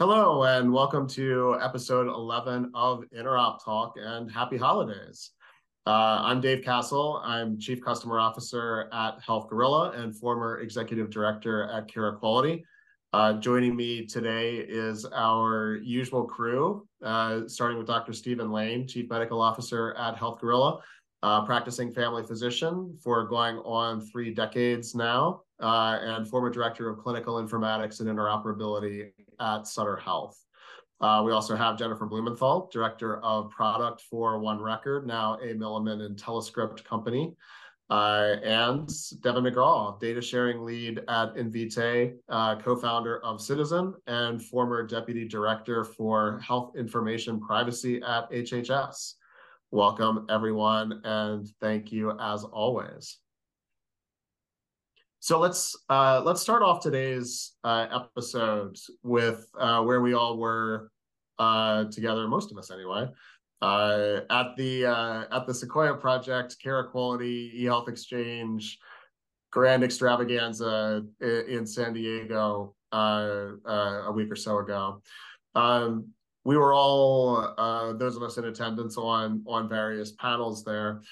Hello, and welcome to episode 11 of Interop Talk, and happy holidays. Uh, I'm Dave Cassel. I'm Chief Customer Officer at Health Gorilla and former Executive Director at Carequality. Uh, joining me today is our usual crew, uh, starting with Dr. Steven Lane, Chief Medical Officer at Health Gorilla, practicing family physician for going on three decades now, uh, and former Director of Clinical Informatics and Interoperability at Sutter Health. Uh, we also have Jennifer Blumenthal, Director of Product for One Record, now a Milliman IntelliScript company. Uh, and Deven McGraw, data sharing lead at Invitae, uh, co-founder of Ciitizen and former deputy director for health information privacy at HHS. Welcome everyone, and thank you as always. So let's uh, let's start off today's uh, episode with uh, where we all were uh, together, most of us anyway, uh, at the uh, at the Sequoia Project, Carequality, eHealth Exchange, Grand Extravaganza in, in San Diego a week or so ago. Um, we were all those of us in attendance on on various panels there.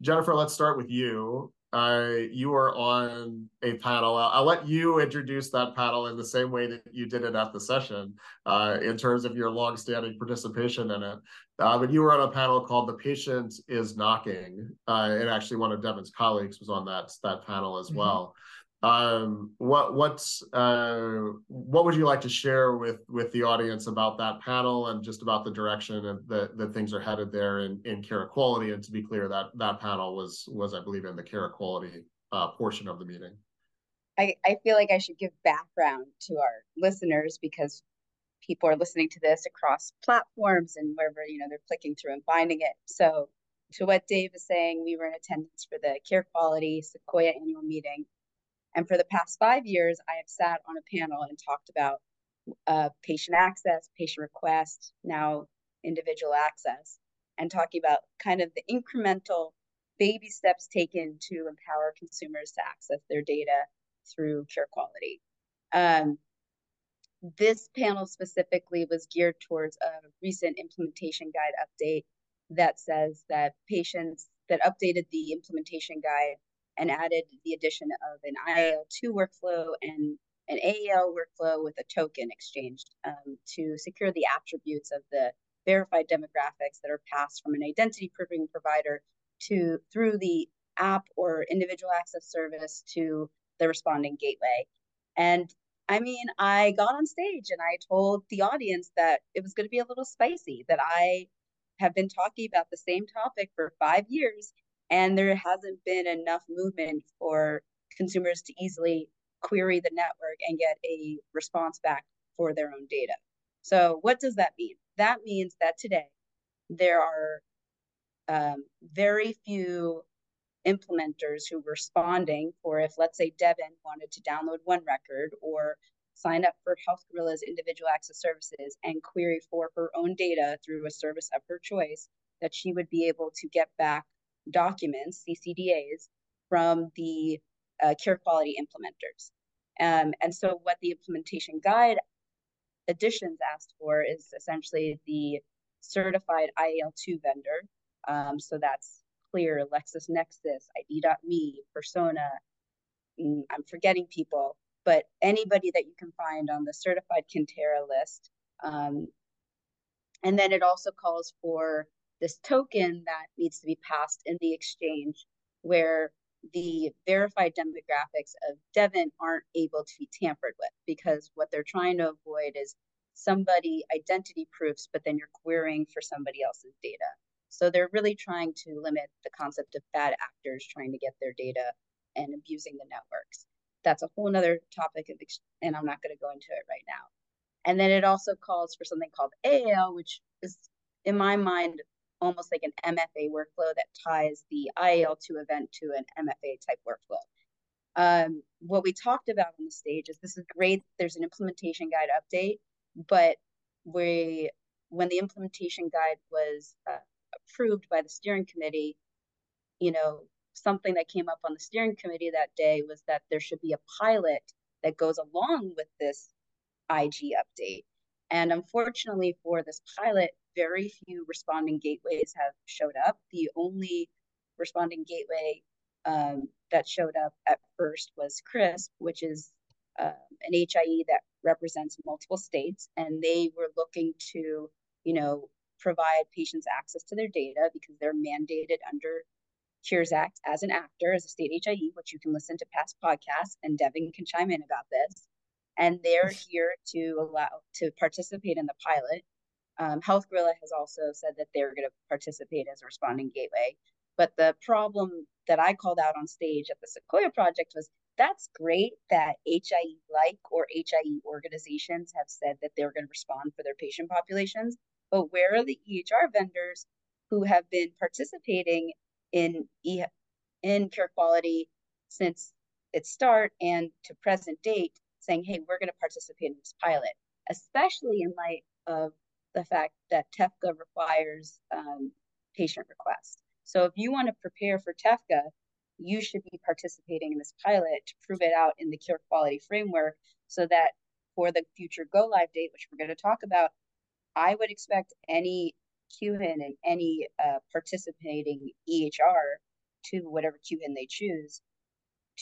Jennifer, let's start with you uh, you were on a panel. I'll, I'll, let you introduce that panel in the same way that you did it at the session, uh, in terms of your longstanding participation in it. Uh, but you were on a panel called "The Patient Is Knocking," uh, and actually one of Deven's colleagues was on that that panel as mm-hmm. Um, what what's uh, what would you like to share with with the audience about that panel and just about the direction and that that things are headed there in in Carequality? And to be clear, that that panel was was I believe in the Carequality uh, portion of the meeting. I, I feel like I should give background to our listeners because people are listening to this across platforms and wherever you know they're clicking through and finding it. So to what Dave is saying, we were in attendance for the Carequality Sequoia annual meeting and for the past five years, I have sat on a panel and talked about uh, patient access, patient request, now individual access, and talking about kind of the incremental baby steps taken to empower consumers to access their data through Carequality. Um, this panel specifically was geared towards a recent implementation guide update that says that patients that updated the implementation guide and added the addition of an IAL2 workflow and an AAL workflow with a token exchanged um, to secure the attributes of the verified demographics that are passed from an identity proving provider to through the app or individual access service to the responding gateway. And I mean, I got on stage and I told the audience that it was going to be a little spicy, that I have been talking about the same topic for five years and there hasn't been enough movement for consumers to easily query the network and get a response back for their own data. So, what does that mean? That means that today there are um, very few implementers who are responding for if, let's say, Deven wanted to download one record or sign up for Health Gorilla's individual access services and query for her own data through a service of her choice, that she would be able to get back documents, CCDAs, from the uh, Carequality implementers. Um, and so what the implementation guide additions asked for is essentially the certified IAL2 vendor. Um, so that's Clear, LexisNexis, ID.me, Persona. Mm, I'm forgetting people, but anybody that you can find on the certified Kantara list. Um, and then it also calls for this token that needs to be passed in the exchange where the verified demographics of Deven aren't able to be tampered with because what they're trying to avoid is somebody identity proofs, but then you're querying for somebody else's data. So they're really trying to limit the concept of bad actors trying to get their data and abusing the networks. That's a whole nother topic of, and I'm not going to go into it right now. And then it also calls for something called AAL, which is in my mind almost like an MFA workflow that ties the IAL2 event to an MFA type workflow. Um, what we talked about on the stage is this is great. There's an implementation guide update, but we when the implementation guide was uh, approved by the steering committee, you know, something that came up on the steering committee that day was that there should be a pilot that goes along with this IG update. And unfortunately for this pilot, very few responding gateways have showed up. The only responding gateway um, that showed up at first was CRISP, which is uh, an HIE that represents multiple states, and they were looking to, you know, provide patients access to their data because they're mandated under Cures Act as an actor, as a state HIE, which you can listen to past podcasts, and Deven can chime in about this. And they're here to allow to participate in the pilot. Um, Health Gorilla has also said that they're going to participate as a responding gateway. But the problem that I called out on stage at the Sequoia Project was that's great that HIE like or HIE organizations have said that they're going to respond for their patient populations. But where are the EHR vendors who have been participating in e- in Carequality since its start and to present date, saying, "Hey, we're going to participate in this pilot," especially in light of the fact that TEFCA requires um, patient requests. So if you want to prepare for TEFCA, you should be participating in this pilot to prove it out in the Carequality framework so that for the future go live date, which we're going to talk about, I would expect any QHIN and any uh, participating EHR to whatever QHIN they choose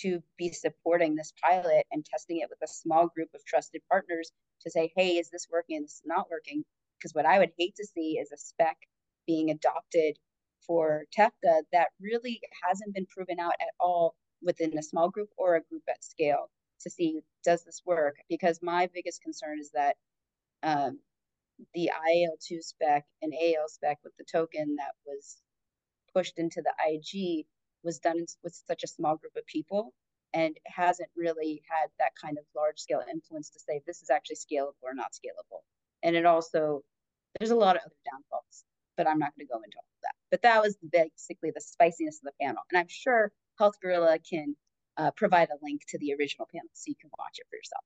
to be supporting this pilot and testing it with a small group of trusted partners to say, hey, is this working? Is this not working? Because what I would hate to see is a spec being adopted for TEFCA that really hasn't been proven out at all within a small group or a group at scale to see does this work? Because my biggest concern is that um, the IAL2 spec and AL spec with the token that was pushed into the IG was done with such a small group of people and hasn't really had that kind of large scale influence to say this is actually scalable or not scalable. And it also, there's a lot of other downfalls, but I'm not going to go into all of that. But that was basically the spiciness of the panel. And I'm sure Health Gorilla can uh, provide a link to the original panel so you can watch it for yourself.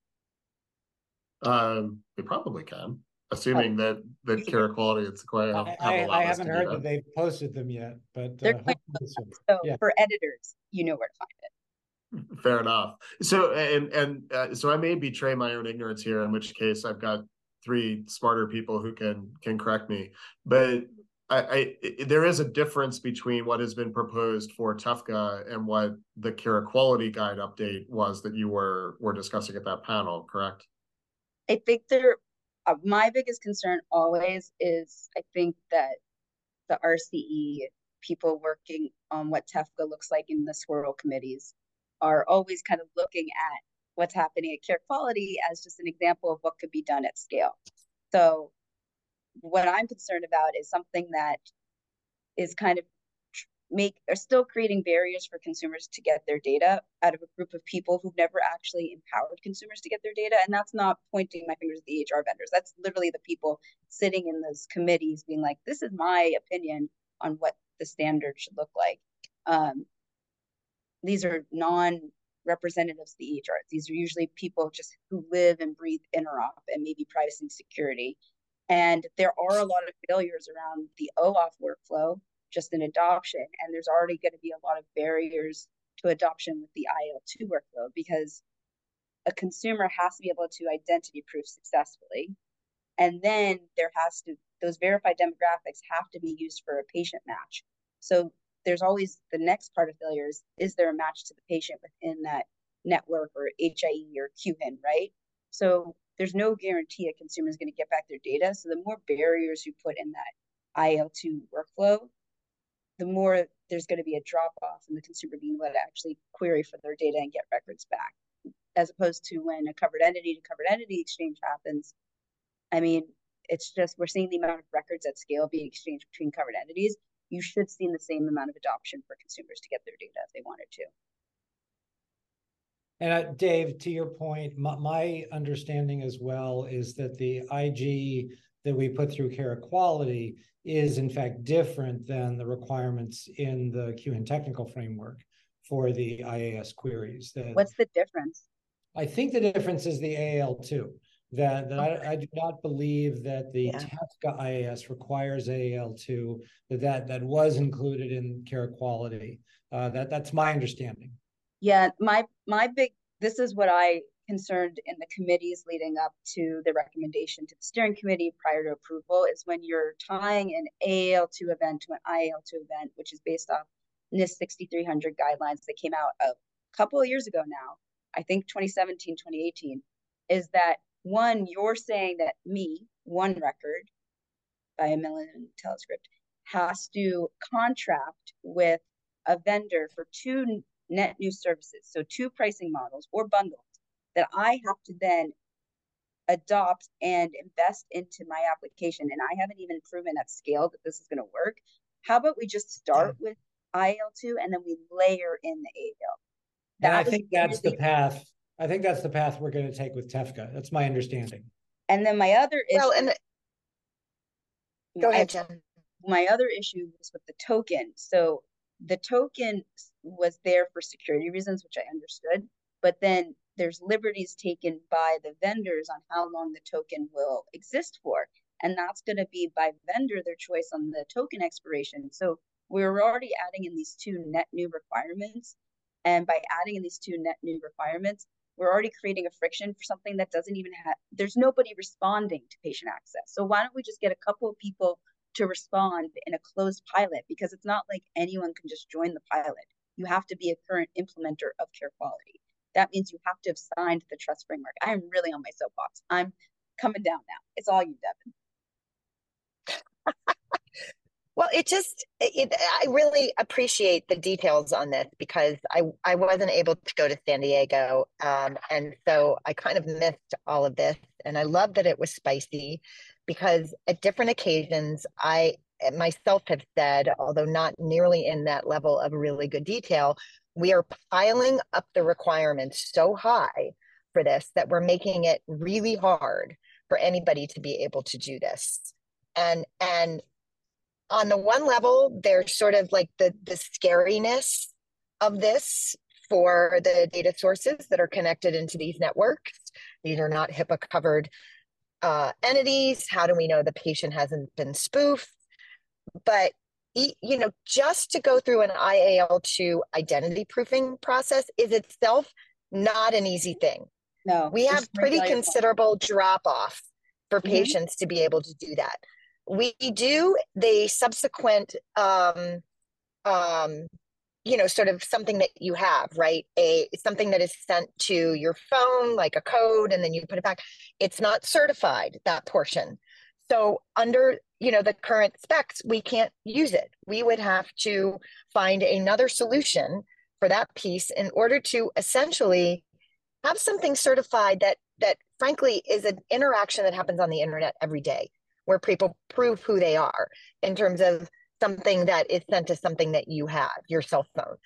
Um, they probably can assuming oh. that that Carequality and Sequoia have, have I, I haven't heard that. that. they've posted them yet, but They're uh, so yeah. for editors, you know where to find it. Fair enough. So and and uh, so I may betray my own ignorance here, in which case I've got three smarter people who can can correct me. But I, I there is a difference between what has been proposed for TEFCA and what the Carequality Guide update was that you were were discussing at that panel, correct? I think there uh, my biggest concern always is I think that the RCE people working on what TEFCA looks like in the swirl committees are always kind of looking at what's happening at Carequality as just an example of what could be done at scale. So what I'm concerned about is something that is kind of make are still creating barriers for consumers to get their data out of a group of people who've never actually empowered consumers to get their data and that's not pointing my fingers at the hr vendors that's literally the people sitting in those committees being like this is my opinion on what the standard should look like um, these are non representatives of the EHR. These are usually people just who live and breathe interop and maybe privacy and security. And there are a lot of failures around the OAuth workflow just in adoption. And there's already going to be a lot of barriers to adoption with the IL2 workflow because a consumer has to be able to identity proof successfully. And then there has to, those verified demographics have to be used for a patient match. So there's always the next part of failure is, is there a match to the patient within that network or HIE or QHIN, right? So there's no guarantee a consumer is going to get back their data. So the more barriers you put in that IL2 workflow, the more there's going to be a drop off in the consumer being able to actually query for their data and get records back, as opposed to when a covered entity to covered entity exchange happens. I mean, it's just we're seeing the amount of records at scale being exchanged between covered entities. You should see the same amount of adoption for consumers to get their data if they wanted to. And uh, Dave, to your point, my, my, understanding as well is that the IG that we put through Carequality is in fact different than the requirements in the QHIN technical framework for the IAS queries. That What's the difference? I think the difference is the AL2. That, that okay. I, I, do not believe that the yeah. IAS requires AL2, that, that that was included in Carequality. Uh, that that's my understanding. Yeah, my my big this is what I concerned in the committees leading up to the recommendation to the steering committee prior to approval is when you're tying an AAL2 event to an IAL2 event, which is based off NIST 6300 guidelines that came out a couple of years ago now, I think 2017, 2018, is that one, you're saying that me, one record by a Milliman IntelliScript, has to contract with a vendor for two net new services, so two pricing models or bundles that I have to then adopt and invest into my application. And I haven't even proven at scale that this is going to work. How about we just start with IL2 and then we layer in the AL? That and I think that's the path. I think that's the path we're going to take with TEFCA. That's my understanding. And then my other issue. Well, and the, go ahead, Jen. My other issue was with the token. So the token was there for security reasons, which I understood, but then there's liberties taken by the vendors on how long the token will exist for. And that's going to be by vendor their choice on the token expiration. So we're already adding in these two net new requirements. And by adding in these two net new requirements, we're already creating a friction for something that doesn't even have, there's nobody responding to patient access. So why don't we just get a couple of people to respond in a closed pilot? Because it's not like anyone can just join the pilot. You have to be a current implementer of Carequality that means you have to have signed the trust framework. I am really on my soapbox. I'm coming down now. It's all you, Deven. Well, it just it, I really appreciate the details on this because I I wasn't able to go to San Diego, um, and so I kind of missed all of this. And I love that it was spicy because at different occasions I myself have said, although not nearly in that level of really good detail, we are piling up the requirements so high for this that we're making it really hard for anybody to be able to do this and and on the one level there's sort of like the the scariness of this for the data sources that are connected into these networks these are not hipaa covered uh, entities how do we know the patient hasn't been spoofed but you know, just to go through an IAL2 identity proofing process is itself not an easy thing. No. We have pretty considerable drop off for mm-hmm. patients to be able to do that. We do the subsequent um um you know sort of something that you have right? A something that is sent to your phone like a code and then you put it back. It's not certified that portion. So under you know the current specs we can't use it. We would have to find another solution for that piece in order to essentially have something certified that that frankly is an interaction that happens on the internet every day where people prove who they are in terms of something that is sent to something that you have your cell phone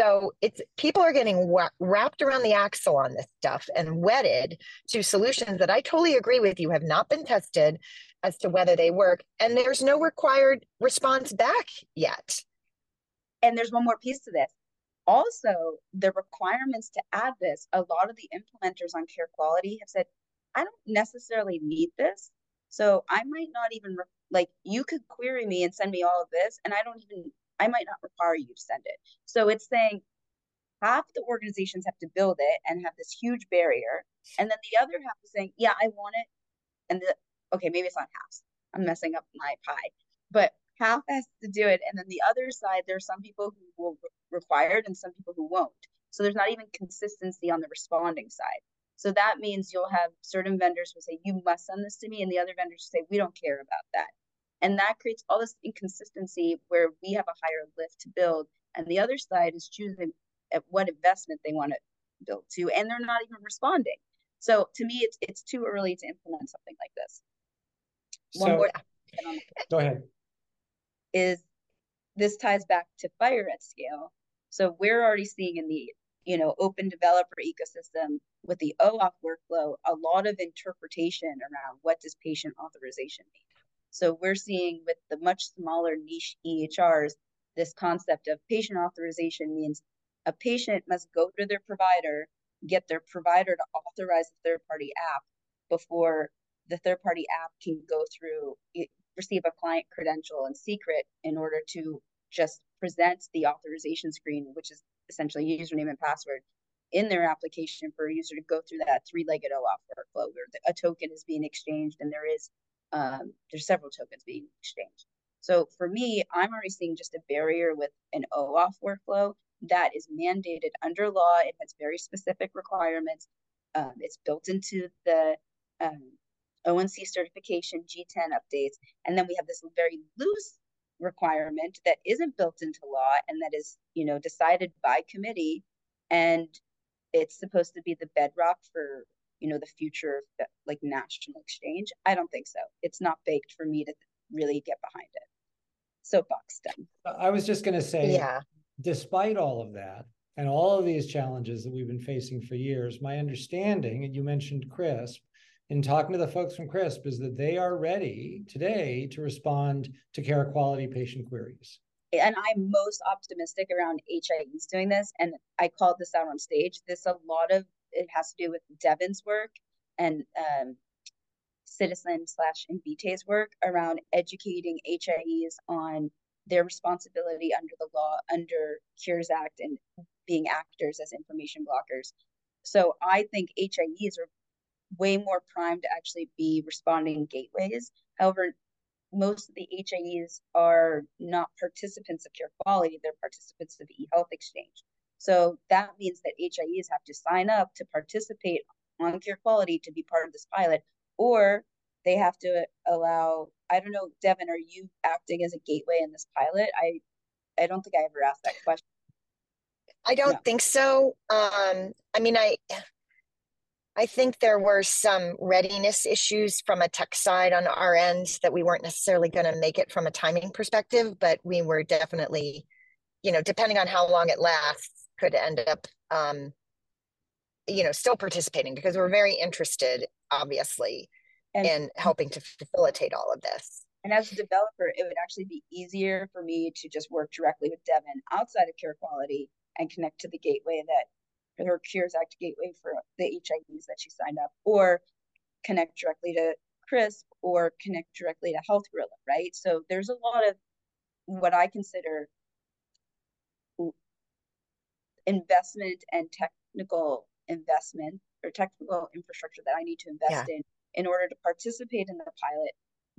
so it's people are getting wrapped around the axle on this stuff and wedded to solutions that I totally agree with you have not been tested as to whether they work. And there's no required response back yet. And there's one more piece to this. Also, the requirements to add this, a lot of the implementers on Carequality have said, I don't necessarily need this. So I might not even like you could query me and send me all of this, and I don't even I might not require you to send it. So it's saying half the organizations have to build it and have this huge barrier. And then the other half is saying, yeah, I want it. And the, okay, maybe it's not half. I'm messing up my pie, but half has to do it. And then the other side, there are some people who will re- require it and some people who won't. So there's not even consistency on the responding side. So that means you'll have certain vendors who say, you must send this to me. And the other vendors say, we don't care about that. And that creates all this inconsistency where we have a higher lift to build. And the other side is choosing at what investment they want to build to, and they're not even responding. So to me, it's it's too early to implement something like this. One so, more go ahead. Is this ties back to FHIR at scale. So we're already seeing in the you know open developer ecosystem with the OAuth workflow a lot of interpretation around what does patient authorization mean. So we're seeing with the much smaller niche EHRs, this concept of patient authorization means a patient must go to their provider, get their provider to authorize the third party app before the third party app can go through, receive a client credential and secret in order to just present the authorization screen, which is essentially username and password in their application for a user to go through that three-legged OAuth workflow where a token is being exchanged and there is um, there's several tokens being exchanged. So for me, I'm already seeing just a barrier with an OAuth workflow that is mandated under law. It has very specific requirements. Um, it's built into the um, ONC certification G10 updates. And then we have this very loose requirement that isn't built into law and that is, you know, decided by committee. And it's supposed to be the bedrock for, you know, the future of like national exchange. I don't think so. It's not baked for me to really get behind it. Soapbox done. I was just going to say, Yeah. despite all of that and all of these challenges that we've been facing for years, my understanding, and you mentioned CRISP, in talking to the folks from CRISP, is that they are ready today to respond to Carequality patient queries. And I'm most optimistic around HIEs doing this. And I called this out on stage. This a lot of it has to do with Deven's work and um, Ciitizen slash Invitae's work around educating HIEs on their responsibility under the law, under Cures Act, and being actors as information blockers. So I think HIEs are way more primed to actually be responding gateways. However, most of the HIEs are not participants of care quality, they're participants of the eHealth Exchange. So that means that HIEs have to sign up to participate on Carequality to be part of this pilot, or they have to allow, I don't know, Deven, are you acting as a gateway in this pilot? I I don't think I ever asked that question. I don't Yeah. think so. Um, I mean, I, I think there were some readiness issues from a tech side on our end that we weren't necessarily going to make it from a timing perspective, but we were definitely, you know, depending on how long it lasts, could end up, um, you know, still participating because we're very interested, obviously, And in helping to facilitate all of this. And as a developer, it would actually be easier for me to just work directly with Deven outside of Carequality and connect to the gateway that her Cures Act gateway for the HIEs that she signed up, or connect directly to CRISP or connect directly to Health Gorilla, right? So there's a lot of what I consider investment and technical investment or technical infrastructure that I need to invest in in order to participate in the pilot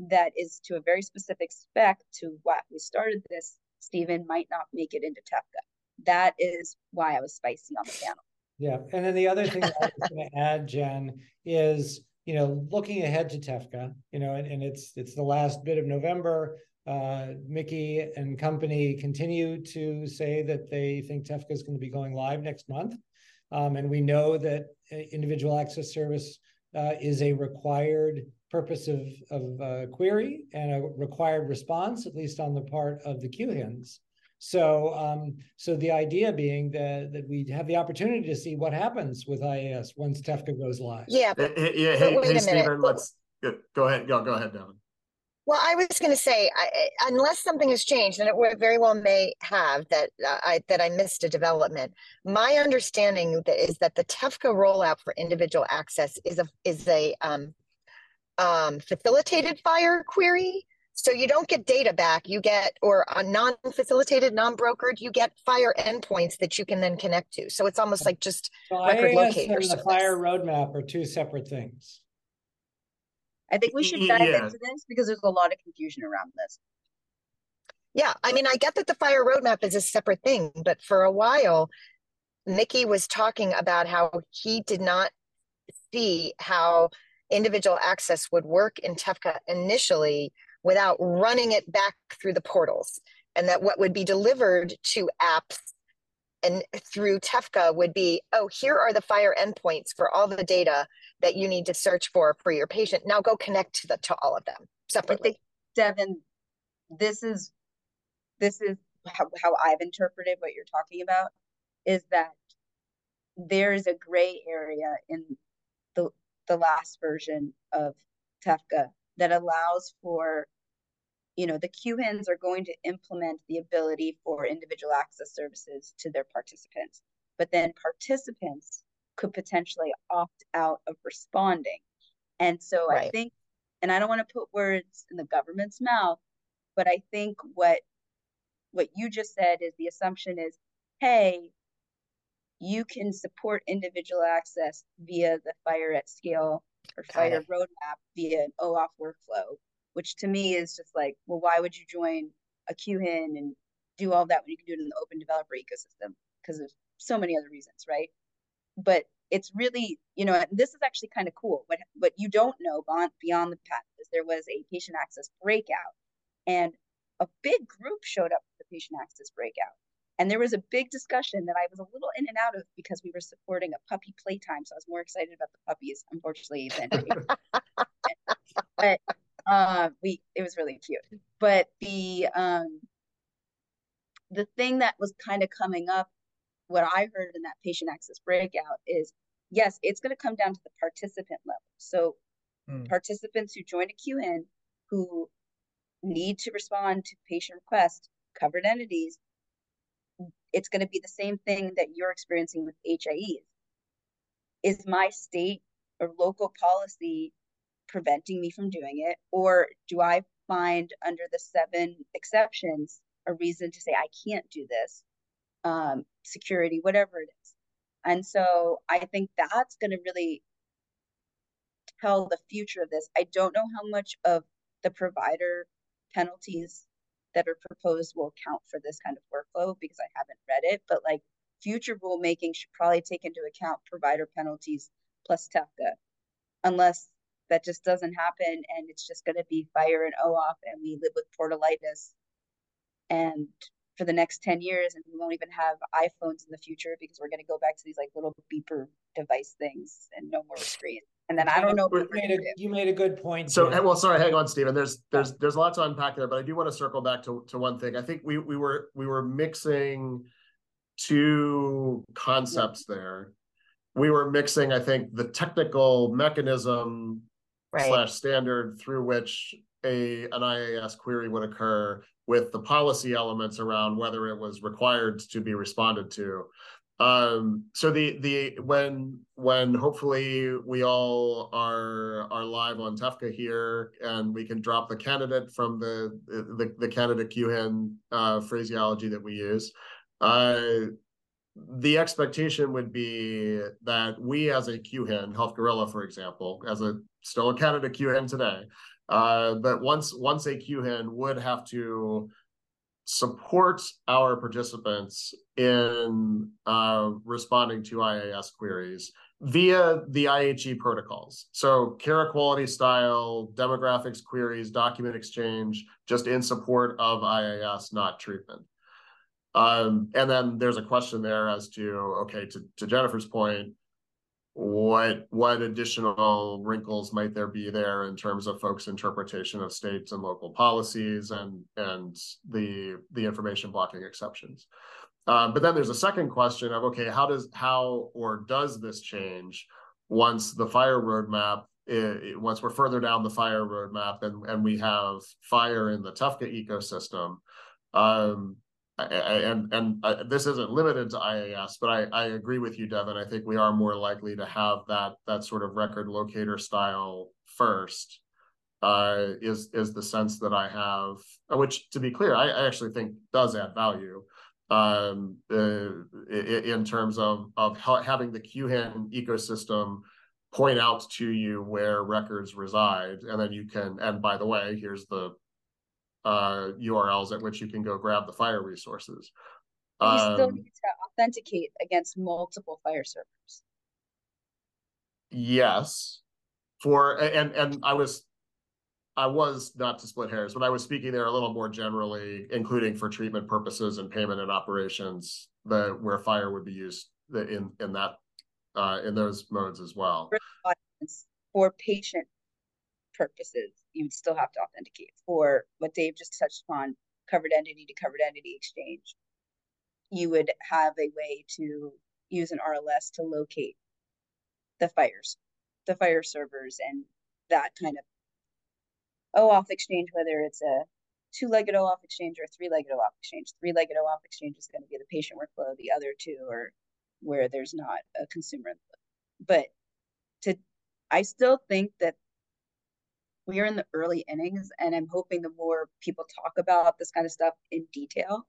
that is to a very specific spec to what we started this, Steven might not make it into TEFCA. That is why I was spicy on the panel. Yeah, and then the other thing I was going to add, Jen, is you know looking ahead to TEFCA, you know, and, and it's it's the last bit of November. Uh, Mickey and company continue to say that they think TEFCA is going to be going live next month, um, and we know that uh, individual access service uh, is a required purpose of of uh, query and a required response, at least on the part of the QHINs. So, um, so the idea being that that we have the opportunity to see what happens with IAS once TEFCA goes live. Yeah, Hey, hey, yeah, hey, wait a hey, minute, Steven, let's go, go ahead. Go, go ahead, Deven. Well, I was going to say, I, I- unless something has changed, and it very well may have that uh, I that I missed a development. My understanding that is that the TEFCA rollout for individual access is a is a um, um, facilitated FHIR query. So you don't get data back, you get or a non-facilitated, non-brokered, you get FHIR endpoints that you can then connect to. So it's almost like just So record IAS locator and the service. FHIR roadmap are two separate things. I think we mm, should mm, dive yeah. into this because there's a lot of confusion around this. Yeah, I mean, I get that the FHIR roadmap is a separate thing, but for a while, Mickey was talking about how he did not see how individual access would work in TEFCA initially without running it back through the portals. And that what would be delivered to apps and through TEFCA would be, oh, here are the FHIR endpoints for all the data that you need to search for for your patient. Now go connect to the to all of them I separately. think, Deven, this is this is how, how I've interpreted what you're talking about is that there is a gray area in the the last version of TEFCA that allows for you know the QHINs are going to implement the ability for individual access services to their participants but then participants could potentially opt out of responding and so I think and I don't want to put words in the government's mouth but I think what what you just said is the assumption is hey you can support individual access via the FHIR at scale or Got FHIR it. roadmap via an OAuth workflow, which to me is just like, well, why would you join a QHIN and do all that when you can do it in the open developer ecosystem? Because of so many other reasons, right? But it's really, you know, this is actually kind of cool. What what you don't know beyond beyond the patent is there was a patient access breakout, and a big group showed up for the patient access breakout. And there was a big discussion that I was a little in and out of because we were supporting a puppy playtime. So I was more excited about the puppies, unfortunately, than but uh, we it was really cute. But the um the thing that was kind of coming up, what I heard in that patient access breakout is yes, it's going to come down to the participant level. So Hmm. participants who join a QHIN who need to respond to patient requests, covered entities, it's going to be the same thing that you're experiencing with HIEs. Is my state or local policy preventing me from doing it? Or do I find under the seven exceptions a reason to say I can't do this? Um, security, whatever it is. And so I think that's going to really tell the future of this. I don't know how much of the provider penalties that are proposed will account for this kind of workflow because I haven't read it, but like future rulemaking should probably take into account provider penalties plus TEFCA, unless that just doesn't happen and it's just going to be FHIR and OAuth and we live with portalitis and for the next 10 years and we won't even have iPhones in the future because we're going to go back to these like little beeper device things and no more screens And then I don't know. You made a, you made a good point. So, Jen. well, sorry, hang on, Steven. There's there's there's a lot to unpack there, but I do want to circle back to, to one thing. I think we we were we were mixing two concepts there. We were mixing, I think, the technical mechanism Right. slash standard through which a an IAS query would occur with the policy elements around whether it was required to be responded to. Um, so the the when when hopefully we all are are live on TEFCA here and we can drop the candidate from the the, the candidate QHIN uh, phraseology that we use. Uh, the expectation would be that we as a QHIN, Health Gorilla, for example, as a still a Canada QHIN today, uh, but once once a QHIN would have to support our participants in uh, responding to IAS queries via the IHE protocols. So care quality style, demographics queries, document exchange, just in support of IAS, not treatment. Um, and then there's a question there as to, okay, to, to Jennifer's point, what what additional wrinkles might there be there in terms of folks' interpretation of states and local policies and and the the information blocking exceptions? Um, but then there's a second question of okay, how does how or does this change once the FHIR roadmap i- once we're further down the FHIR roadmap and and we have FHIR in the TEFCA ecosystem? Um, and and uh, this isn't limited to IAS, but I, I agree with you, Deven. I think we are more likely to have that that sort of record locator style first. Uh, is is the sense that I have, uh, which to be clear, I, I actually think does add value. Um, uh, in terms of of having the QHIN ecosystem point out to you where records reside, and then you can. And by the way, here's the uh, URLs at which you can go grab the FHIR resources. You still Um, need to authenticate against multiple FHIR servers. yes, for and and I was I was not to split hairs, but I was speaking there a little more generally, including for treatment purposes and payment and operations, the where FHIR would be used the- in in that uh, in those modes as well. for patient purposes, you would still have to authenticate for what Dave just touched upon, covered entity to covered entity exchange. You would have a way to use an RLS to locate the fires, the FHIR servers and that kind of OAuth exchange, whether it's a two-legged OAuth exchange or a three-legged OAuth exchange. Three-legged OAuth exchange is going to be the patient workflow. The other two are where there's not a consumer. But to, I still think that we are in the early innings, and I'm hoping the more people talk about this kind of stuff in detail,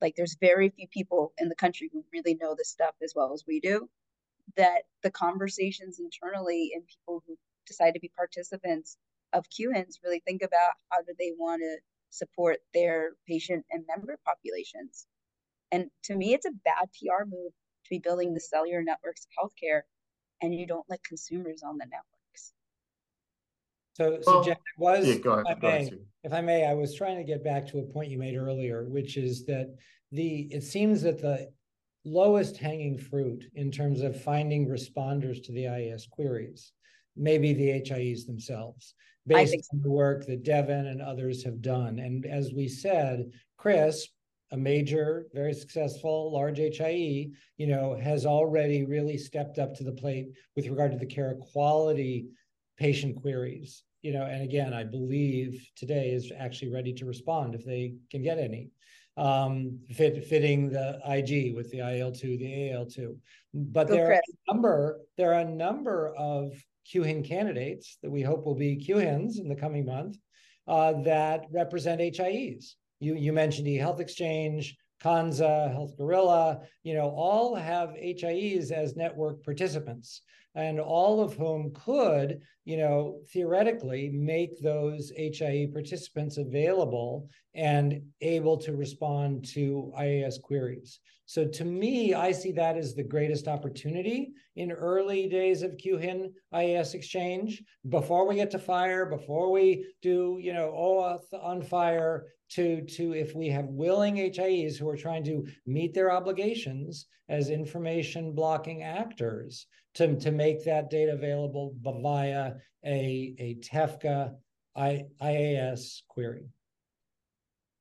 like there's very few people in the country who really know this stuff as well as we do that the conversations internally and people who decide to be participants of QHINs really think about how do they want to support their patient and member populations. And to me, it's a bad PR move to be building the cellular networks of healthcare and you don't let consumers on the networks. So, so well, Jen, was yeah, ahead, if, I may, if I may, I was trying to get back to a point you made earlier, which is that the it seems that the lowest hanging fruit in terms of finding responders to the IAS queries maybe the HIEs themselves, based on the work that Deven and others have done. And as we said, CRISP, a major, very successful, large HIE, you know, has already really stepped up to the plate with regard to the Carequality patient queries. You know, and again, I believe today is actually ready to respond if they can get any um, fit, fitting the IG with the IL2, the AL2. But Go there Chris. are a number, there are a number of QHIN candidates that we hope will be QHINs in the coming month uh, that represent HIEs. You, you mentioned eHealth Exchange, Kanza, Health Gorilla, you know, all have HIEs as network participants, and all of whom could, you know, theoretically make those HIE participants available and able to respond to IAS queries. So to me, I see that as the greatest opportunity in early days of QHIN IAS exchange. Before we get to FHIR, before we do, you know, OAuth on FHIR, to, to if we have willing HIEs who are trying to meet their obligations as information blocking actors to, to make that data available via a, a TEFCA I, IAS query.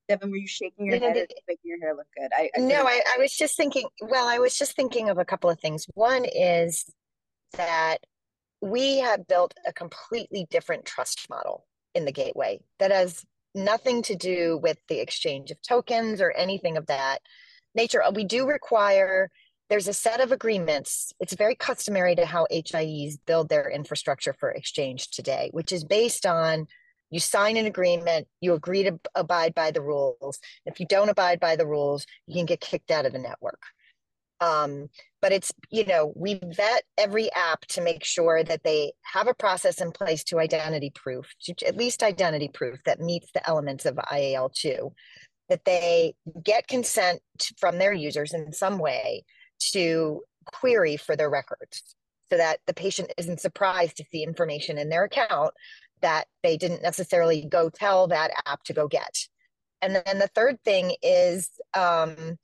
Deven, were you shaking your head making your hair look good? I, I no, I, I was just thinking. Well, I was just thinking of a couple of things. One is that we have built a completely different trust model in the gateway that has nothing to do with the exchange of tokens or anything of that nature. We do require there's a set of agreements. It's very customary to how HIEs build their infrastructure for exchange today, which is based on you sign an agreement, you agree to abide by the rules. If you don't abide by the rules, you can get kicked out of the network. Um, but it's, you know, we vet every app to make sure that they have a process in place to identity proof, to at least identity proof that meets the elements of IAL2, that they get consent from their users in some way to query for their records so that the patient isn't surprised to see information in their account that they didn't necessarily go tell that app to go get. And then the third thing is, um,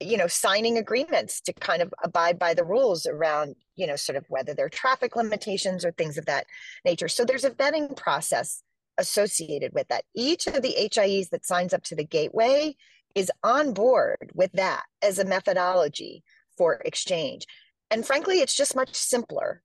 you know, signing agreements to kind of abide by the rules around, you know, sort of whether there are traffic limitations or things of that nature. So there's a vetting process associated with that. Each of the HIEs that signs up to the gateway is on board with that as a methodology for exchange. And frankly, it's just much simpler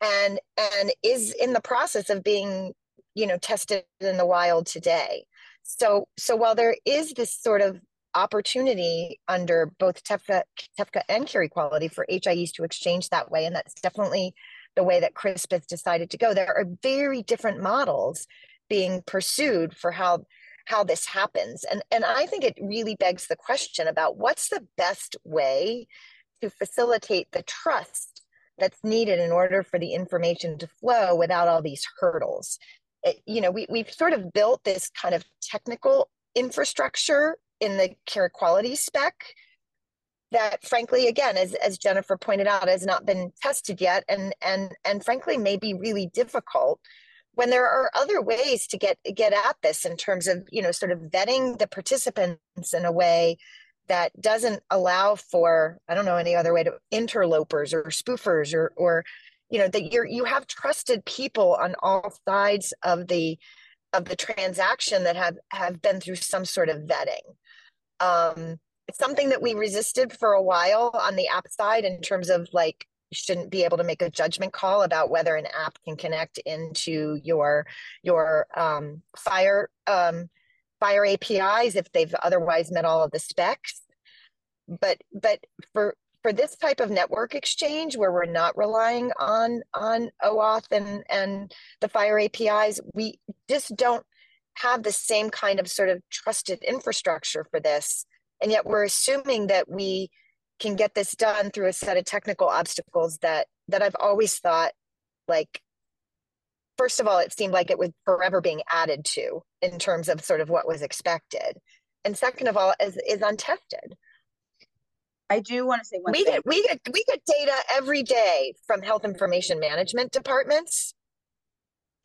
and and is in the process of being you know tested in the wild today so so while there is this sort of opportunity under both TEFCA, TEFCA and Carequality for HIEs to exchange that way, and that's definitely the way that CRISP has decided to go. There are very different models being pursued for how how this happens, and and I think it really begs the question about what's the best way to facilitate the trust that's needed in order for the information to flow without all these hurdles. It, you know, we, we've sort of built this kind of technical infrastructure in the Carequality spec that frankly again as, as jennifer pointed out has not been tested yet and and and frankly may be really difficult when there are other ways to get get at this in terms of you know sort of vetting the participants in a way that doesn't allow for i don't know any other way to interlopers or spoofers or or you know that you're you have trusted people on all sides of the of the transaction that have have been through some sort of vetting um it's something that we resisted for a while on the app side in terms of like you shouldn't be able to make a judgment call about whether an app can connect into your your um, FHIR um, FHIR apis if they've otherwise met all of the specs. But but for for this type of network exchange where we're not relying on on OAuth and and the FHIR APIs, we just don't have the same kind of sort of trusted infrastructure for this And yet we're assuming that we can get this done through a set of technical obstacles that that I've always thought like first of all it seemed like it was forever being added to in terms of sort of what was expected. And second of all is is untested. I do want to say one we thing. get we get we get data every day from health information management departments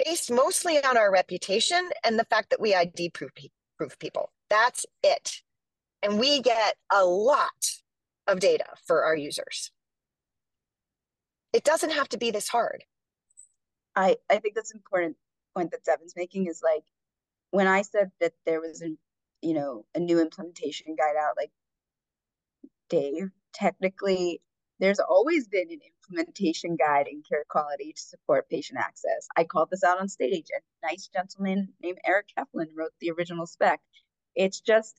based mostly on our reputation and the fact that we ID proof, proof people. That's it. And we get a lot of data for our users. It doesn't have to be this hard. I, I think that's an important point that Deven's making is like when I said that there was a you know a new implementation guide out, like Dave, technically there's always been an implementation guide in Carequality to support patient access. I called this out on stage, and a nice gentleman named Eric Heflin wrote the original spec. It's just,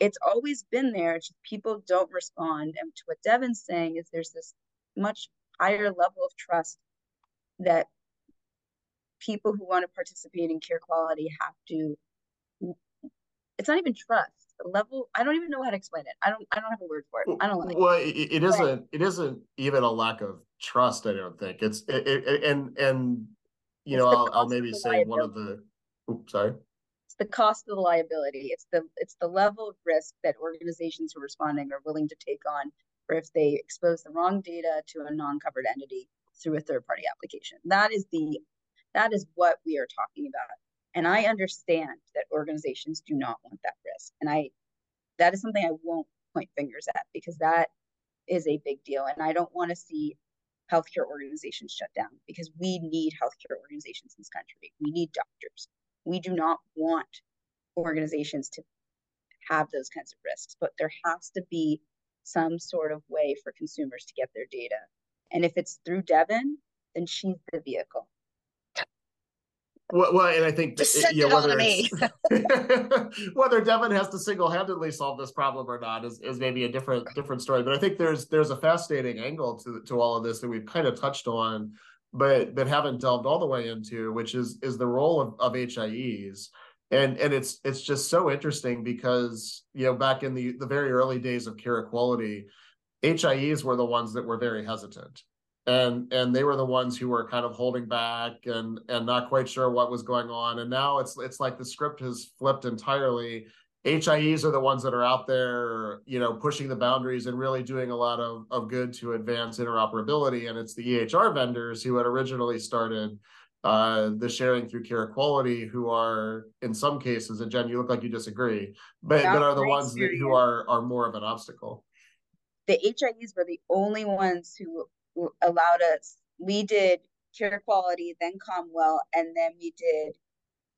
it's always been there. Just people don't respond. And to what Deven's saying is there's this much higher level of trust that people who want to participate in Carequality have to it's not even trust level i don't even know how to explain it. I don't i don't have a word for it. I don't like well it, it isn't it isn't even a lack of trust i don't think. It's it, it, and and you it's know I'll, I'll, maybe say one of the oops, sorry. It's the cost of the liability. It's the it's the level of risk that organizations who are responding are willing to take on or if they expose the wrong data to a non-covered entity through a third party application. That is the that is what we are talking about and I understand that organizations do not want that risk. And I that is something I won't point fingers at because that is a big deal. And I don't want to see healthcare organizations shut down because we need healthcare organizations in this country. We need doctors. We do not want organizations to have those kinds of risks, but there has to be some sort of way for consumers to get their data. And if it's through Deven, then she's the vehicle. Well, well, and I think Just it whether whether Deven has to single-handedly solve this problem or not is, is maybe a different different story. But I think there's there's a fascinating angle to to all of this that we've kind of touched on, but but haven't delved all the way into, which is is the role of, of HIEs. And and it's it's just so interesting because you know back in the the very early days of Carequality, HIEs were the ones that were very hesitant and and they were the ones who were kind of holding back and and not quite sure what was going on and now it's it's like the script has flipped entirely HIEs are the ones that are out there, you know, pushing the boundaries and really doing a lot of, of good to advance interoperability. And it's the EHR vendors who had originally started uh, the sharing through Carequality, who are in some cases, and Jen, you look like you disagree, but, but are the ones that, who are are more of an obstacle. The HIEs were the only ones who allowed us we did Carequality then CommonWell and then we did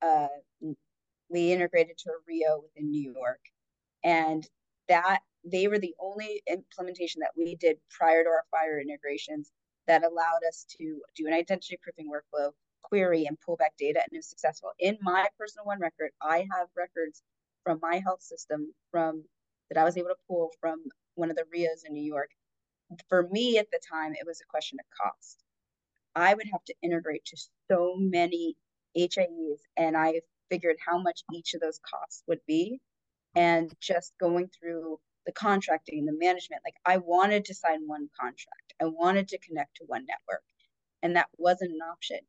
uh we integrated to a RHIO within new york. And that they were the only implementation that we did prior to our FHIR integrations that allowed us to do an identity proofing workflow query and pull back data and it was successful. In my personal OneRecord i have records from my health system from that i was able to pull from one of the RHIOs in new york for me at the time, it was a question of cost. I would have to integrate to so many HIEs, and I figured how much each of those costs would be. And just going through the contracting, the management, like I wanted to sign one contract, I wanted to connect to one network, and that wasn't an option.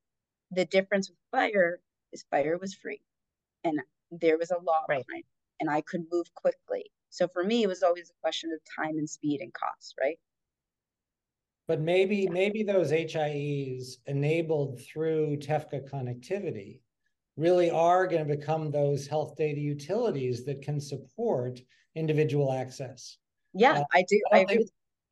The difference with FHIR is FHIR was free, and there was a law right. behind, it, and I could move quickly. So for me, it was always a question of time and speed and cost, right? But maybe maybe those HIEs enabled through TEFCA connectivity really are going to become those health data utilities that can support individual access. Yeah, uh, I do. I, I, think,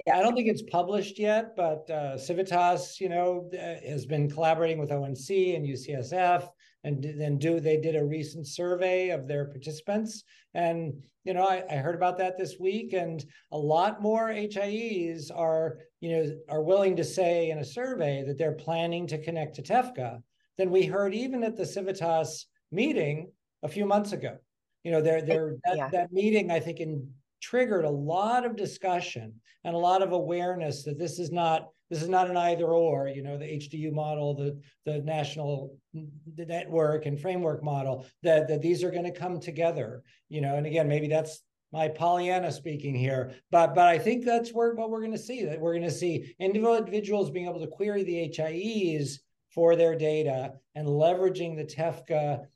yeah. I, don't think it's published yet, but uh, Civitas, you know, uh, has been collaborating with ONC and UCSF, and then do they did a recent survey of their participants, and you know, I, I heard about that this week, and a lot more HIEs are you know, are willing to say in a survey that they're planning to connect to TEFCA than we heard even at the Civitas meeting a few months ago. You know, they're, they're that, yeah. that meeting, I think in triggered a lot of discussion and a lot of awareness that this is not this is not an either or you know the hdu model the the national the network and framework model that that these are going to come together you know and again maybe that's my Pollyanna speaking here, but but I think that's where what we're going to see that we're going to see individuals being able to query the HIEs for their data and leveraging the TEFCA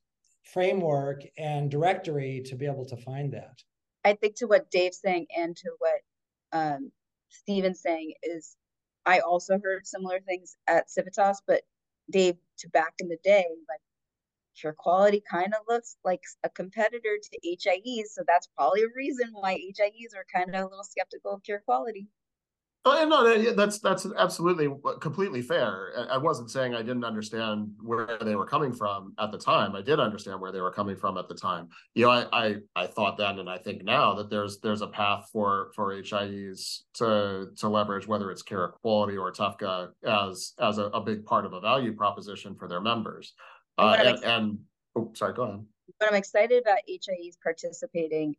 framework and directory to be able to find that. I think to what Dave's saying and to what um, Steven's saying is, I also heard similar things at Civitas, but Dave, to back in the day, like Carequality kind of looks like a competitor to HIEs, so that's probably a reason why HIEs are kind of a little skeptical of Carequality. Oh, no, that's that's absolutely completely fair. I wasn't saying I didn't understand where they were coming from at the time. I did understand where they were coming from at the time. You know, I I, I thought then, and I think now that there's there's a path for for HIEs to to leverage whether it's Carequality or TEFCA as as a, a big part of a value proposition for their members. Uh, and, and oh, sorry, go ahead. But I'm excited about HIEs participating,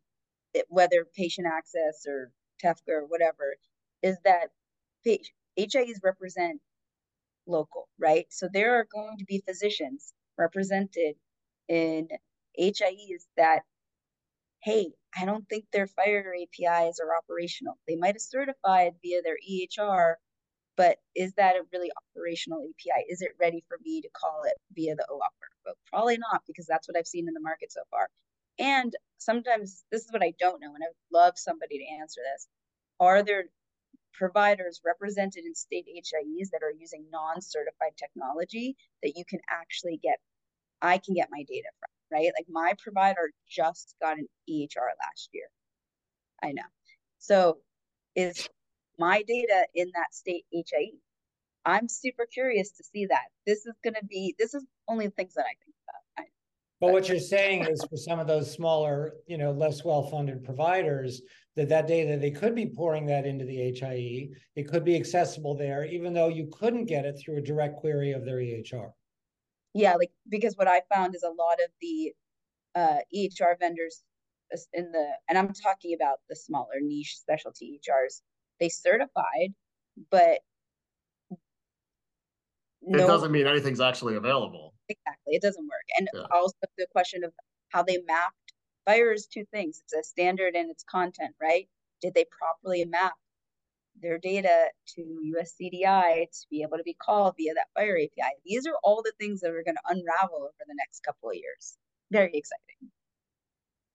whether patient access or TEFCA or whatever is that HIEs represent local, right? So there are going to be physicians represented in HIEs that, hey, I don't think their FHIR APIs are operational. They might have certified via their EHR, but is that a really operational API? Is it ready for me to call it via the OAuth workflow? Probably not, because that's what I've seen in the market so far. And sometimes this is what I don't know, and I would love somebody to answer this. Are there providers represented in state HIEs that are using non-certified technology that you can actually get, I can get my data from, right? Like my provider just got an EHR last year. I know. So is my data in that state HIE? I'm super curious to see that. This is going to be, this is only things that I think about. I, but what you're saying is for some of those smaller, you know, less well-funded providers, that that data they could be pouring that into the HIE. It could be accessible there, even though you couldn't get it through a direct query of their EHR. Yeah, like because what I found is a lot of the uh, EHR vendors in the, and I'm talking about the smaller niche specialty EHRs, they certified, but no, it doesn't mean anything's actually available. Exactly, it doesn't work. And yeah. also the question of how they mapped FHIR is two things. It's a standard and its content, right? Did they properly map their data to USCDI to be able to be called via that FHIR API? These are all the things that are going to unravel over the next couple of years. Very exciting.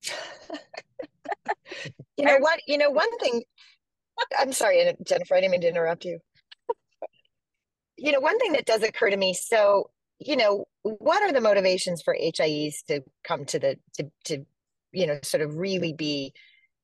you know what? You know one thing. I'm sorry, Jennifer. I didn't mean to interrupt you. you know, one thing that does occur to me. So, you know, what are the motivations for HIEs to come to the to to you know sort of really be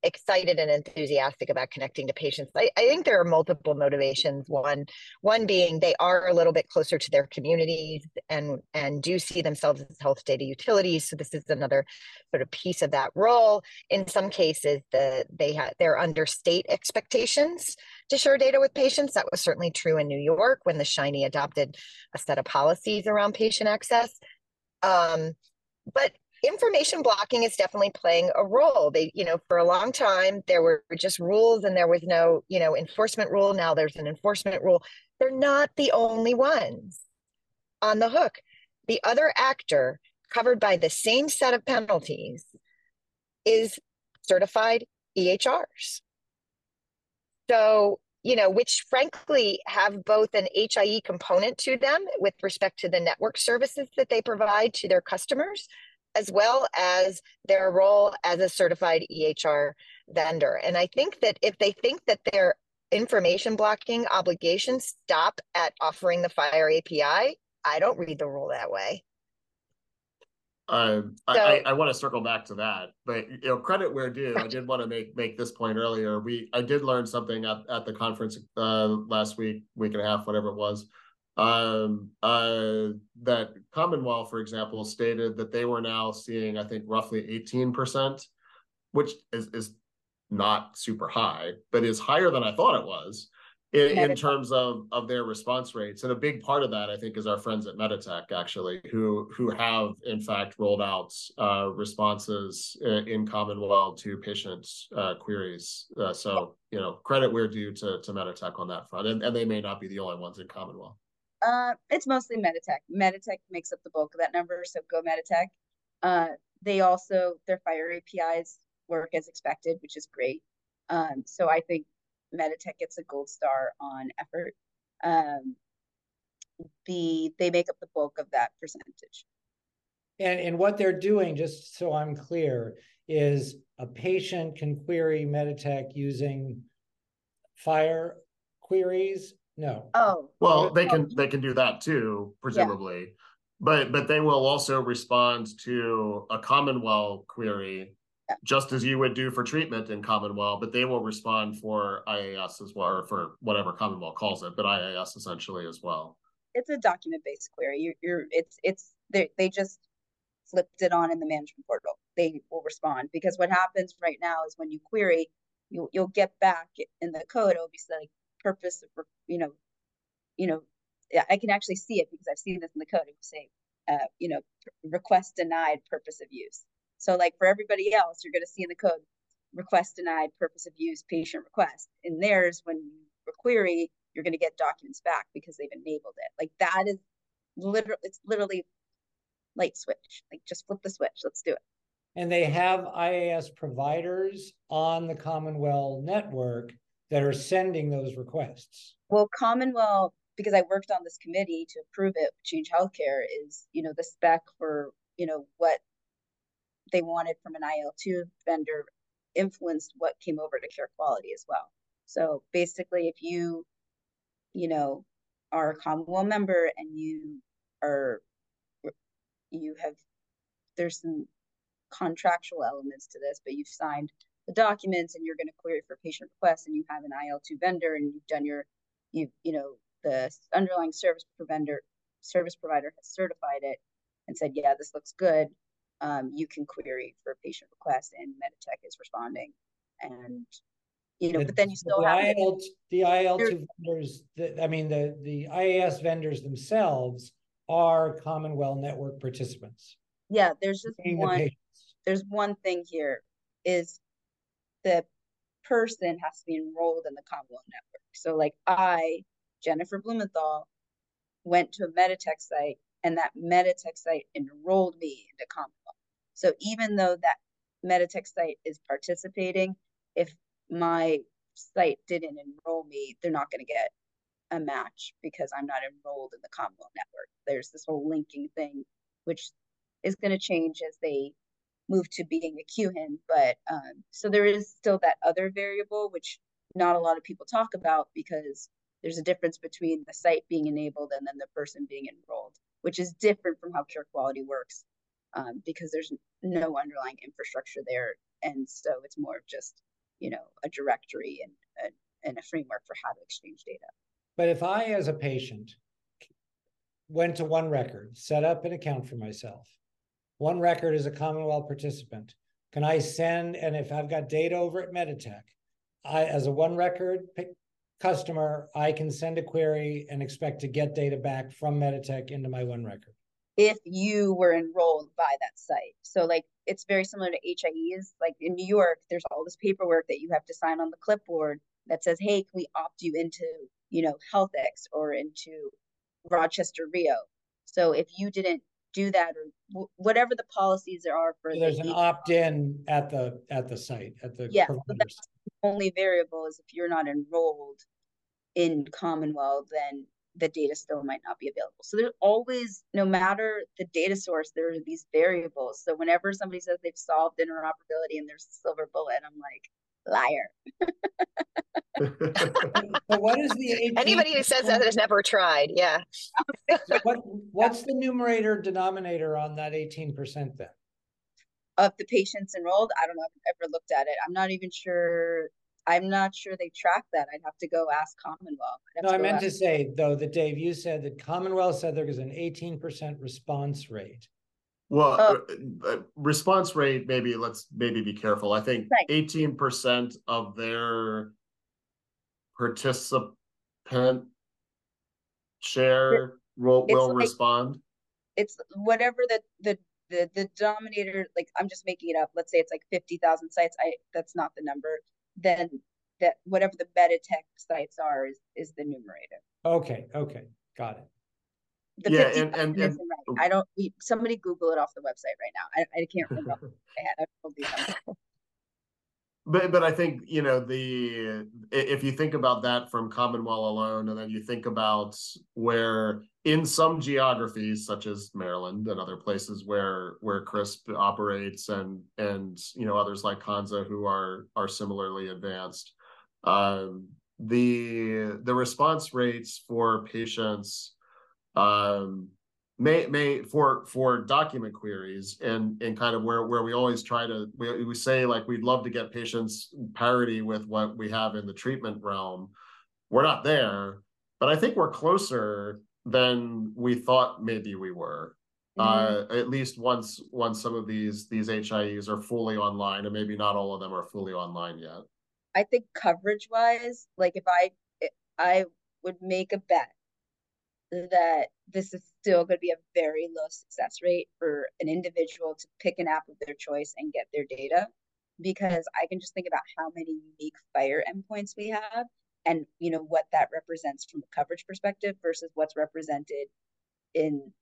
excited and enthusiastic about connecting to patients. I, I, think there are multiple motivations. One, one being they are a little bit closer to their communities and and do see themselves as health data utilities. So this is another sort of piece of that role. In some cases, the they have they're under state expectations to share data with patients. That was certainly true in New York when the SHIN-NY adopted a set of policies around patient access. Um, but information blocking is definitely playing a role. They, you know, for a long time there were just rules and there was no, you know, enforcement rule. Now there's an enforcement rule. They're not the only ones on the hook. The other actor covered by the same set of penalties is certified EHRs. So, you know, which frankly have both an HIE component to them with respect to the network services that they provide to their customers, as well as their role as a certified EHR vendor. And I think that if they think that their information blocking obligations stop at offering the FHIR API, I don't read the rule that way. Um, so, I, I want to circle back to that, but you know, credit where due. I did want to make make this point earlier. We I did learn something at, at the conference uh, last week, week and a half, whatever it was, um, uh, that CommonWell, for example, stated that they were now seeing, I think, roughly 18%, which is, is not super high, but is higher than I thought it was. in, in terms of of their response rates. And a big part of that i think is our friends at meditech actually who who have in fact rolled out uh, responses in, in CommonWell to patient uh, queries. Uh, so you know credit where due to to meditech on that front. And, and they may not be the only ones in CommonWell Uh, it's mostly Meditech. Meditech makes up the bulk of that number, so go Meditech. Uh, they also their FHIR APIs work as expected, which is great. Um, so I think Meditech gets a gold star on effort. Um, the they make up the bulk of that percentage. And, and what they're doing, just so I'm clear, is a patient can query Meditech using FHIR queries? No. Oh, well they Oh, can they can do that too presumably but but they will also respond to a CommonWell query Yeah. just as you would do for treatment in CommonWell but they will respond for ias as well or for whatever CommonWell calls it but ias essentially as well it's a document based query. You're, you're it's it's they they just flipped it on in the management portal. They will respond because what happens right now is when you query, you you'll get back in the code. It'll be like purpose of you know, you know, I can actually see it because I've seen this in the code. It will say, uh, you know, request denied, purpose of use. So like for everybody else, you're going to see in the code, request denied, purpose of use, patient request. and theirs, when you query, you're going to get documents back because they've enabled it. Like that is literally, it's literally light switch. Like just flip the switch. Let's do it. And they have IAS providers on the CommonWell network that are sending those requests. Well, CommonWell, because I worked on this committee to approve it, Change Healthcare is, you know, the spec for, you know, what they wanted from an IL2 vendor influenced what came over to Carequality as well. So basically, if you, you know, are a CommonWell member and you are, you have, there's some contractual elements to this, but you've signed the documents and you're going to query for patient requests and you have an IL2 vendor and you've done your, you you know, the underlying service provider service provider has certified it and said, yeah, this looks good. Um, you can query for patient request and Meditech is responding. And, you know, The- but then you still the have, IL, the IL two vendors, the, I mean, the, the IAS vendors themselves are CommonWell network participants. yeah, there's just Being the one, there's one thing here is the person has to be enrolled in the CommonWell network. So like I, Jennifer Blumenthal, went to a Meditech site and that Meditech site enrolled me into CommonWell. So even though that Meditech site is participating, if my site didn't enroll me, they're not going to get a match because I'm not enrolled in the CommonWell network. There's this whole linking thing, which is going to change as they move to being a QHIN. But um, so there is still that other variable, which not a lot of people talk about because there's a difference between the site being enabled and then the person being enrolled, which is different from how Carequality works um, because there's no underlying infrastructure there. And so it's more of just, you know, a directory and, and, and a framework for how to exchange data. But if I, as a patient, went to OneRecord, set up an account for myself, OneRecord is a CommonWell participant, can I send, and if I've got data over at Meditech, I, as a OneRecord customer, I can send a query and expect to get data back from Meditech into my OneRecord. if you were enrolled by that site. So like it's very similar to HIEs. Like in New York, there's all this paperwork that you have to sign on the clipboard that says, "Hey, can we opt you into you know Healthix or into Rochester RHIO?" So if you didn't do that or w- whatever the policies there are for So the There's an opt-in at the, at the site, at the. Yeah, so that's site. only variable is if you're not enrolled in CommonWell, then the data still might not be available. So there's always, no matter the data source, there are these variables. So whenever somebody says they've solved interoperability and there's a silver bullet, I'm like, liar. So what is the? Anybody who says that has never tried, yeah. What, what's the numerator denominator on that eighteen percent then? Of the patients enrolled, I don't know if I've ever looked at it. I'm not even sure. I'm not sure they track that. I'd have to go ask CommonWell. No, I meant ask- to say, though, that Dave, you said that CommonWell said there was an eighteen percent response rate. Well, Oh. uh, uh, response rate, maybe let's maybe be careful. I think Right. eighteen percent of their participant share will will like- respond. It's whatever the, the, the, the denominator, like, I'm just making it up. Let's say it's like fifty thousand sites. I, that's not the number. Then that, whatever the Meditech sites are is, is the numerator. Okay, okay, got it. The Yeah, 50,000 and- and- and- isn't right. I don't, we- somebody Google it off the website right now. I, I can't remember. off the top of my head. I've told you something. But but I think you know the if you think about that from CommonWell alone, and then you think about where in some geographies such as Maryland and other places where where CRISP operates, and and you know others like Konza who are are similarly advanced, um, the the response rates for patients um, may may for for document queries and and kind of where where we always try to we, we say like we'd love to get patients parity with what we have in the treatment realm we're not there but i think we're closer than we thought maybe we were Mhm. uh at least once once some of these these hies are fully online and maybe not all of them are fully online yet I think coverage wise, like if I, I would make a bet that this is still going to be a very low success rate for an individual to pick an app of their choice and get their data. Because I can just think about how many unique FHIR endpoints we have and you know what that represents from a coverage perspective versus what's represented in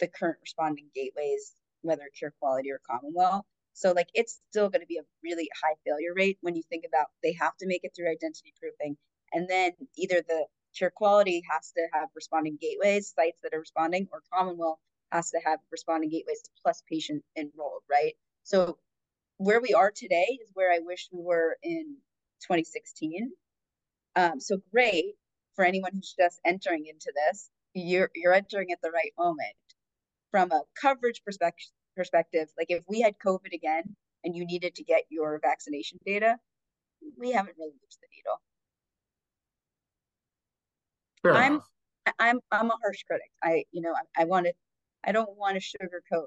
the current responding gateways whether Carequality or CommonWell. So like it's still going to be a really high failure rate when you think about they have to make it through identity proofing. And then either the Carequality has to have responding gateways sites that are responding or CommonWell has to have responding gateways plus patient enrolled right? So where we are today is where i wish we were in 2016 um, so great for anyone who's just entering into this you're you're entering at the right moment. From a coverage perspective perspective like if we had covid again and you needed to get your vaccination data we haven't really moved the needle fair I'm- enough I- I'm I'm a harsh critic. I you know I, I want to I don't want to sugarcoat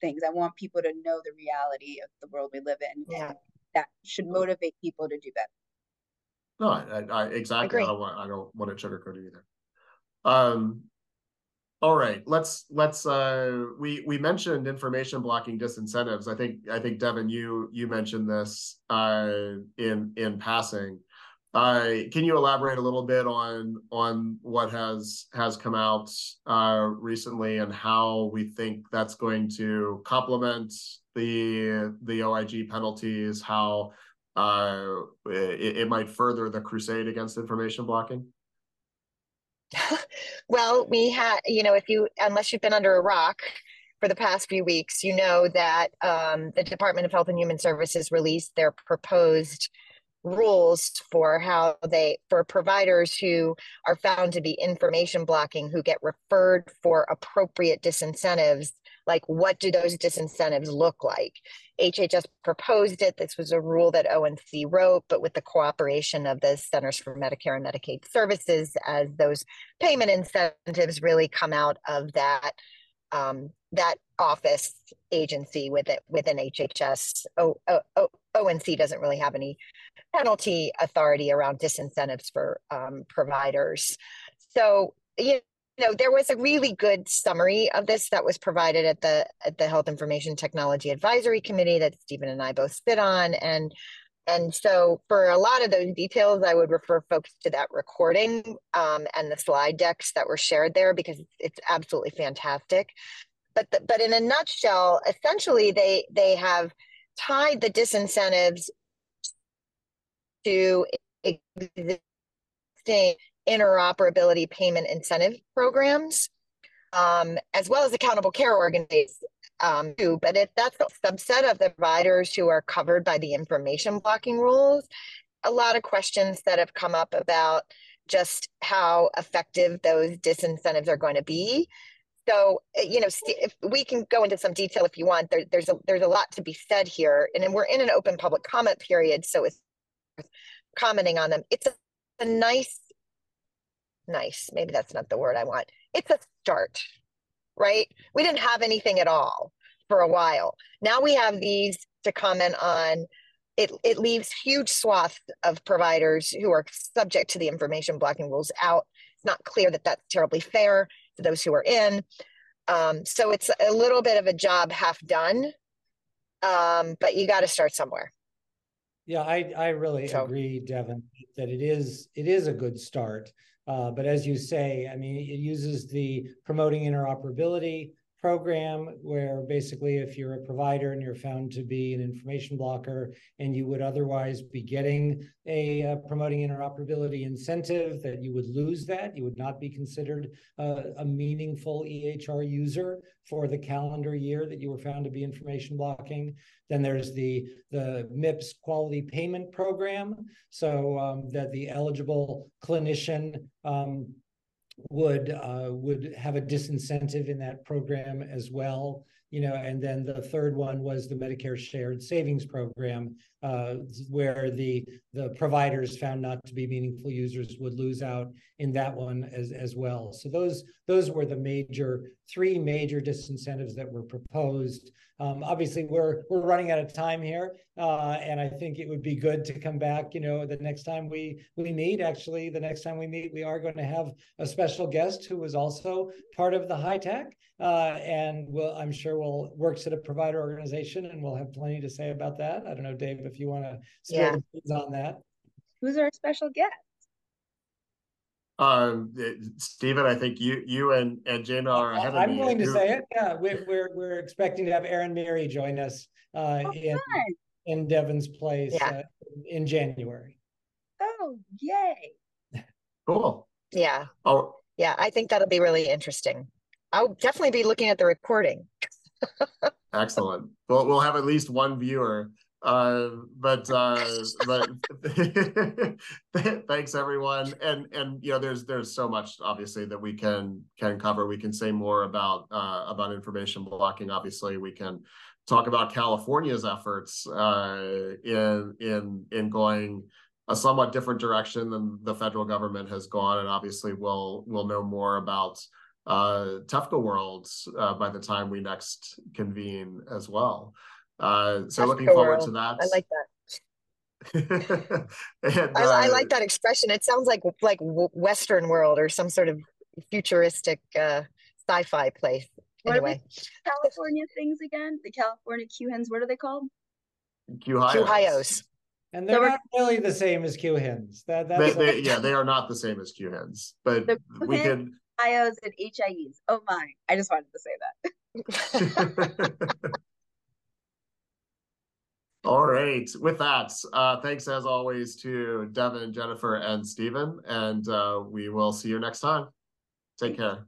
things. I want people to know the reality of the world we live in. Yeah. and that should motivate people to do better. No, I, I, I exactly. Agree. I don't want. I don't want to sugarcoat it either. Um. All right. Let's let's. Uh. We we mentioned information blocking disincentives. I think I think Deven, you you mentioned this. Uh. In in passing. Uh, can you elaborate a little bit on on what has has come out uh, recently and how we think that's going to complement the the OIG penalties? How uh, it, it might further the crusade against information blocking. Well, we had, you know, if you, unless you've been under a rock for the past few weeks, you know that um, the Department of Health and Human Services released their proposed rules for how they, for providers who are found to be information blocking, who get referred for appropriate disincentives. Like, what do those disincentives look like? HHS proposed it. This was a rule that ONC wrote, but with the cooperation of the Centers for Medicare and Medicaid Services, as those payment incentives really come out of that um, that office agency with it within HHS. O, o, o, ONC doesn't really have any penalty authority around disincentives for um, providers. So you know there was a really good summary of this that was provided at the at the Health Information Technology Advisory Committee that Steven and I both sit on and and so for a lot of those details, I would refer folks to that recording um, and the slide decks that were shared there because it's absolutely fantastic. But the, but in a nutshell, essentially they they have tied the disincentives to existing interoperability payment incentive programs, um, as well as accountable care organizations um, too, but that's a subset of the providers who are covered by the information blocking rules. A lot of questions that have come up about just how effective those disincentives are going to be. So, uh, you know, if we can go into some detail if you want. There, there's a there's a lot to be said here, and we're in an open public comment period, so it's commenting on them. It's a, a nice, nice. Maybe that's not the word I want. It's a start right? We didn't have anything at all for a while. Now we have these to comment on it, it leaves huge swath of providers who are subject to the information blocking rules out. It's not clear that that's terribly fair to those who are in. Um, so it's a little bit of a job half done, um, but you got to start somewhere. Yeah, I, I really So- agree, Deven, that it is, it is a good start. Uh, but as you say, I mean, it uses the promoting interoperability program where basically if you're a provider and you're found to be an information blocker and you would otherwise be getting a uh, promoting interoperability incentive, that you would lose that. You would not be considered uh, a meaningful EHR user for the calendar year that you were found to be information blocking. Then there's the the MIPS quality payment program, so um, that the eligible clinician um, would uh, would have a disincentive in that program as well. You know, and then the third one was the Medicare Shared Savings Program, uh, where the the providers found not to be meaningful users would lose out in that one as as well. So those those were the major three major disincentives that were proposed. Um, obviously, we're we're running out of time here, uh, and I think it would be good to come back. You know, the next time we we meet, actually, the next time we meet, we are going to have a special guest who was also part of the HITAC, uh, and we'll, I'm sure will works at a provider organization, and we'll have plenty to say about that. I don't know, Dave, if you want to Yeah. on that. Who's our special guest? Um, Steven, I think you you and and Jana are ahead of I'm me. willing to Who- say it. Yeah, we're we're, we're expecting to have Aaron Mary join us uh, Oh, in fun. in Deven's place Yeah. uh, in January. Oh, yay. Cool. Yeah. Oh, Yeah. I think that'll be really interesting. I'll definitely be looking at the recording. excellent. Well, we'll have at least one viewer. Uh, but uh, but thanks everyone. And and you know, there's there's so much obviously that we can can cover. We can say more about uh, about information blocking. Obviously, we can talk about California's efforts uh, in in in going a somewhat different direction than the federal government has gone, and obviously we'll we'll know more about uh, TEFCA Worlds uh, by the time we next convene as well. Uh, so looking TEFCA forward World. to that. I like that. And, I, I uh, like that expression. It sounds like like Western world or some sort of futuristic uh, sci-fi place. What are Anyway, California things again? The California QHINs, what are they called? QHIOs. QHIOs. And they're we're- not really the same as QHINs. That that's they, yeah, they are not the same as Q hens, but The we QHINs- could. IOs and HIEs. Oh my. I just wanted to say that. All right. With that, uh, thanks as always to Deven, Jennifer, and Steven, and uh, we will see you next time. Take care.